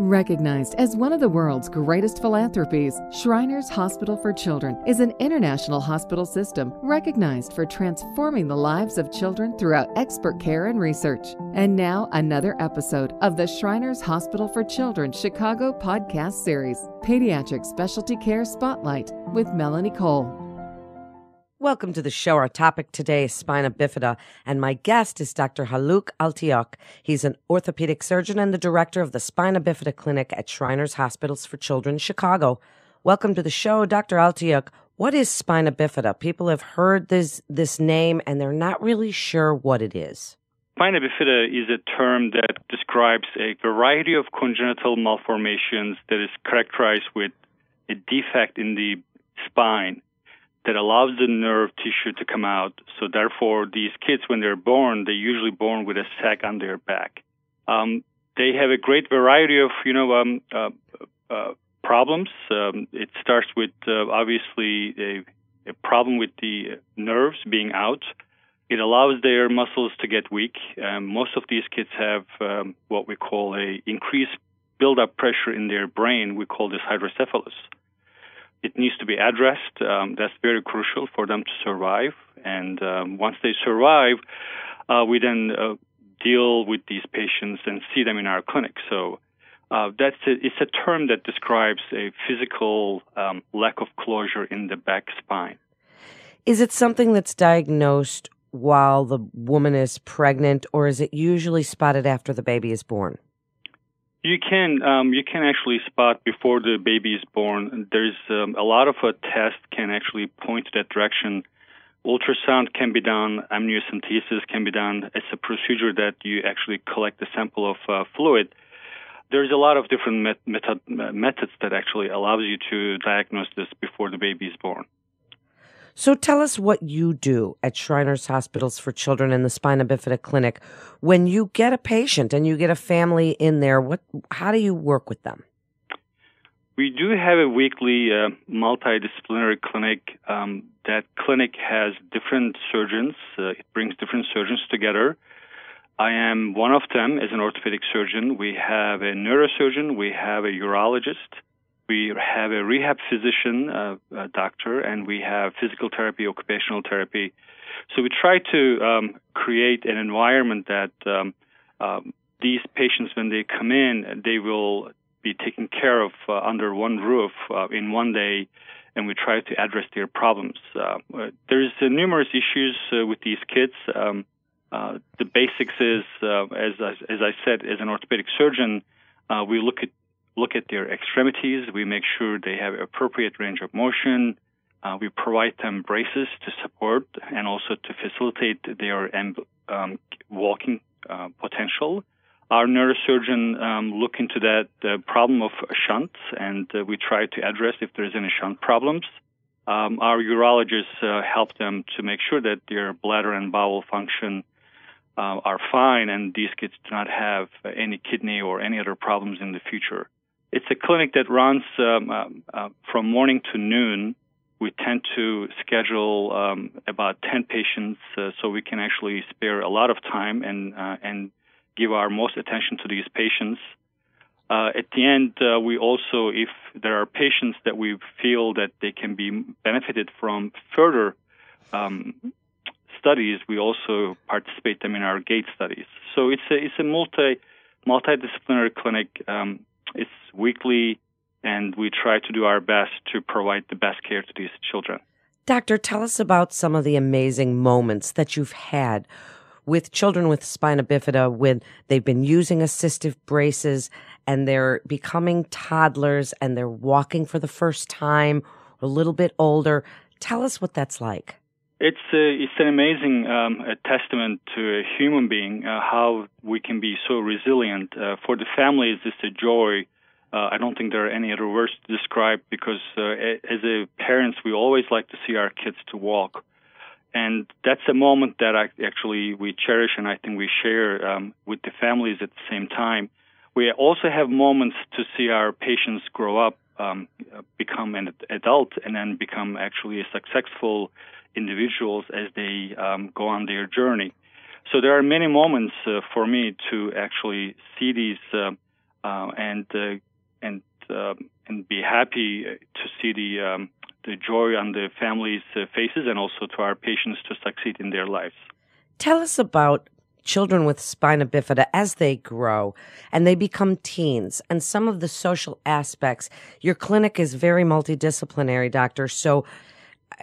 Recognized as one of the world's greatest philanthropies, Shriners Hospital for Children is an international hospital system recognized for transforming the lives of children throughout expert care and research. And now, another episode of the Shriners Hospital for Children Chicago podcast series, Pediatric Specialty Care Spotlight with Melanie Cole. Welcome to the show. Our topic today is spina bifida, and my guest is Dr. Haluk Altiok. He's an orthopedic surgeon and the director of the Spina Bifida Clinic at Shriners Hospitals for Children, Chicago. Welcome to the show, Dr. Altiok. What is spina bifida? People have heard this this name and they're not really sure what it is. Spina bifida is a term that describes a variety of congenital malformations that is characterized with a defect in the spine that allows the nerve tissue to come out. So therefore, these kids, when they're born, they're usually born with a sac on their back. Um, they have a great variety of, you know, um, uh, uh, problems. Um, it starts with uh, obviously a, a, problem with the nerves being out. It allows their muscles to get weak. Most of these kids have um, what we call a increased buildup pressure in their brain. We call this hydrocephalus it needs to be addressed. Um, that's very crucial for them to survive. And um, once they survive, uh, we then uh, deal with these patients and see them in our clinic. So uh, that's a, it's a term that describes a physical um, lack of closure in the back spine. Is it something that's diagnosed while the woman is pregnant, or is it usually spotted after the baby is born? You can um, you can actually spot before the baby is born. There's um, a lot of a test can actually point that direction. Ultrasound can be done. Amniocentesis can be done. It's a procedure that you actually collect a sample of uh, fluid. There's a lot of different met- method, methods that actually allows you to diagnose this before the baby is born. So tell us what you do at Shriners Hospitals for Children in the Spina Bifida Clinic. When you get a patient and you get a family in there, what how do you work with them? We do have a weekly uh, multidisciplinary clinic. Um, that clinic has different surgeons. Uh, it brings different surgeons together. I am one of them as an orthopedic surgeon. We have a neurosurgeon. We have a urologist we have a rehab physician, uh, a doctor, and we have physical therapy, occupational therapy. So we try to um, create an environment that um, um, these patients, when they come in, they will be taken care of uh, under one roof uh, in one day, and we try to address their problems. Uh, there's uh, numerous issues uh, with these kids. Um, the basics is, as, as I said, as an orthopedic surgeon, we look at look at their extremities. We make sure they have appropriate range of motion. Uh, we provide them braces to support and also to facilitate their um, walking uh, potential. Our neurosurgeon um, look into that the problem of shunts, and uh, we try to address if there's any shunt problems. Um, our urologists uh, help them to make sure that their bladder and bowel function uh, are fine, and these kids do not have any kidney or any other problems in the future. It's a clinic that runs um, uh, uh, from morning to noon. We tend to schedule um, about 10 patients uh, so we can actually spare a lot of time and, uh, and give our most attention to these patients. Uh, at the end, we also, if there are patients that we feel that they can be benefited from further um, studies, we also participate them in our gait studies. So it's a, it's a multi multidisciplinary clinic. Um, it's weekly, and we try to do our best to provide the best care to these children. Doctor, tell us about some of the amazing moments that you've had with children with spina bifida when they've been using assistive braces and they're becoming toddlers and they're walking for the first time, a little bit older. Tell us what that's like. It's a, it's an amazing um, testament to a human being uh, how we can be so resilient. Uh, for the families, it's just a joy. Uh, I don't think there are any other words to describe because uh, as a parents, we always like to see our kids to walk, and that's a moment that I, actually we cherish and I think we share um, with the families at the same time. We also have moments to see our patients grow up, um, become an adult, and then become actually successful individuals as they um, go on their journey. So there are many moments uh, for me to actually see these uh, uh, and uh, and um, and be happy to see the um, the joy on the families' uh, faces, and also to our patients to succeed in their lives. Tell us about children with spina bifida as they grow and they become teens and some of the social aspects. Your clinic is very multidisciplinary, doctor. So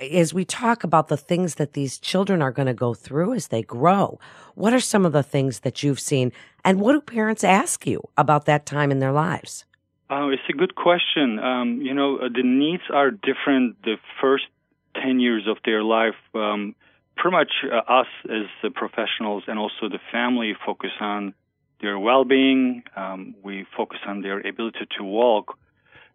as we talk about the things that these children are going to go through as they grow, what are some of the things that you've seen and what do parents ask you about that time in their lives? Uh, it's a good question. Um, you know, uh, the needs are different the first 10 years of their life. Um, pretty much uh, us as the professionals and also the family focus on their well-being. Um, we focus on their ability to walk.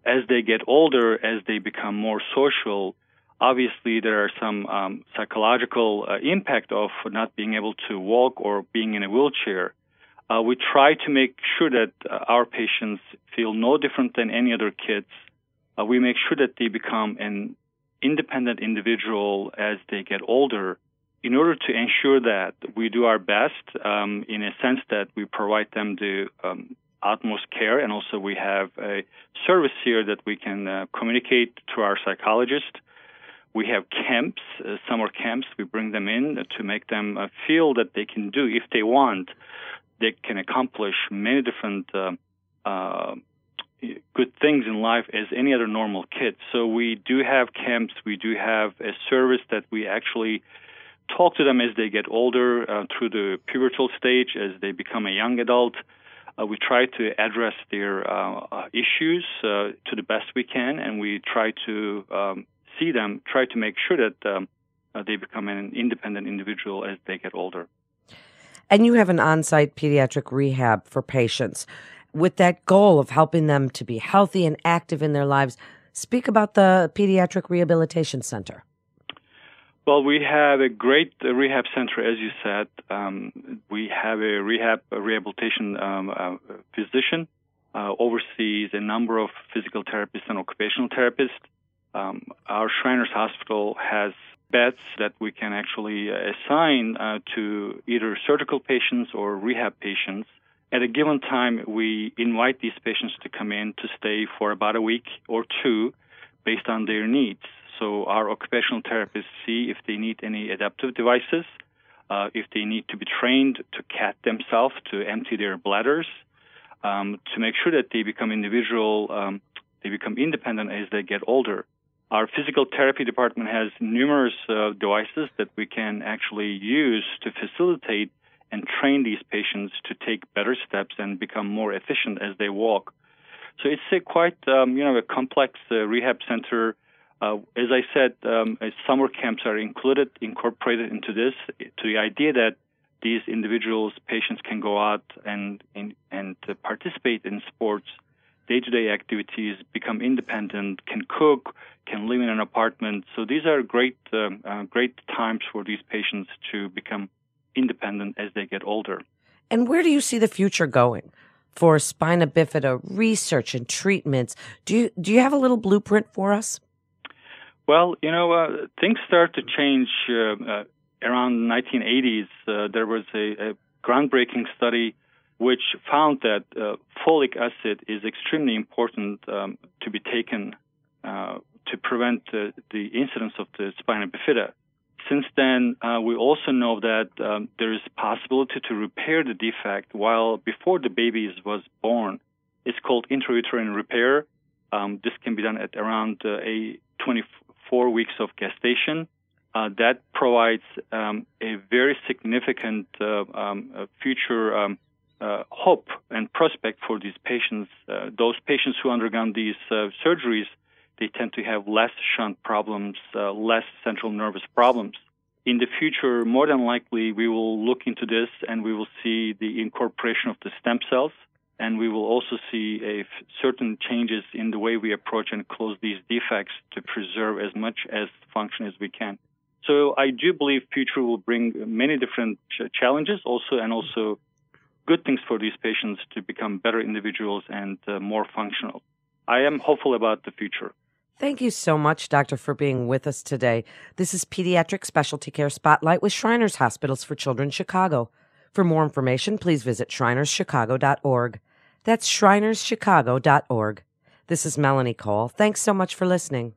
As they get older, as they become more social, obviously there are some um, psychological uh, impact of not being able to walk or being in a wheelchair. Uh, we try to make sure that uh, our patients feel no different than any other kids. Uh, we make sure that they become an independent individual as they get older in order to ensure that we do our best um, in a sense that we provide them the um, utmost care and also we have a service here that we can uh, communicate to our psychologist. We have camps uh, summer camps. We bring them in to make them uh, feel that they can do if they want they can accomplish many different uh, uh, good things in life as any other normal kid. So we do have camps. We do have a service that we actually talk to them as they get older uh, through the pubertal stage, as they become a young adult. Uh, we try to address their uh, uh issues uh, to the best we can, and we try to um, see them, try to make sure that um, uh, they become an independent individual as they get older. And you have an on site pediatric rehab for patients with that goal of helping them to be healthy and active in their lives. Speak about the Pediatric Rehabilitation Center. Well, we have a great rehab center, as you said. Um, we have a rehab a rehabilitation um, uh, physician, uh, oversees a number of physical therapists and occupational therapists. Um, our Shriners Hospital has beds that we can actually assign uh, to either surgical patients or rehab patients. At a given time, we invite these patients to come in to stay for about a week or two based on their needs. So our occupational therapists see if they need any adaptive devices, uh, if they need to be trained to cat themselves to empty their bladders, um, to make sure that they become individual, um, they become independent as they get older. Our physical therapy department has numerous uh, devices that we can actually use to facilitate and train these patients to take better steps and become more efficient as they walk. So it's a quite, um, you know, a complex uh, rehab center uh, as I said, um, summer camps are included, incorporated into this, to the idea that these individuals, patients can go out and and, and participate in sports, day-to-day activities, become independent, can cook, can live in an apartment. So these are great um, uh, great times for these patients to become independent as they get older. And where do you see the future going? For spina bifida research and treatments, do you do you have a little blueprint for us? Well, you know, uh, things start to change uh, uh, around 1980s. Uh, there was a, a, groundbreaking study which found that uh, folic acid is extremely important um, to be taken uh, to prevent the incidence of the spina bifida. Since then, we also know that um, there is possibility to repair the defect while before the baby was born. It's called intrauterine repair. Um, this can be done at around a 20, four weeks of gestation. Uh, that provides um, a very significant uh, um, future um, uh, hope and prospect for these patients. Uh, those patients who undergone these uh, surgeries, they tend to have less shunt problems, uh, less central nervous problems. In the future, more than likely, we will look into this and we will see the incorporation of the stem cells and we will also see a certain changes in the way we approach and close these defects to preserve as much as function as we can. So I do believe future will bring many different ch- challenges also and also good things for these patients to become better individuals and uh, more functional. I am hopeful about the future. Thank you so much, Doctor, for being with us today. This is Pediatric Specialty Care Spotlight with Shriners Hospitals for Children Chicago. For more information, please visit shrinerschicago.org. That's shrinerschicago.org. This is Melanie Cole. Thanks so much for listening.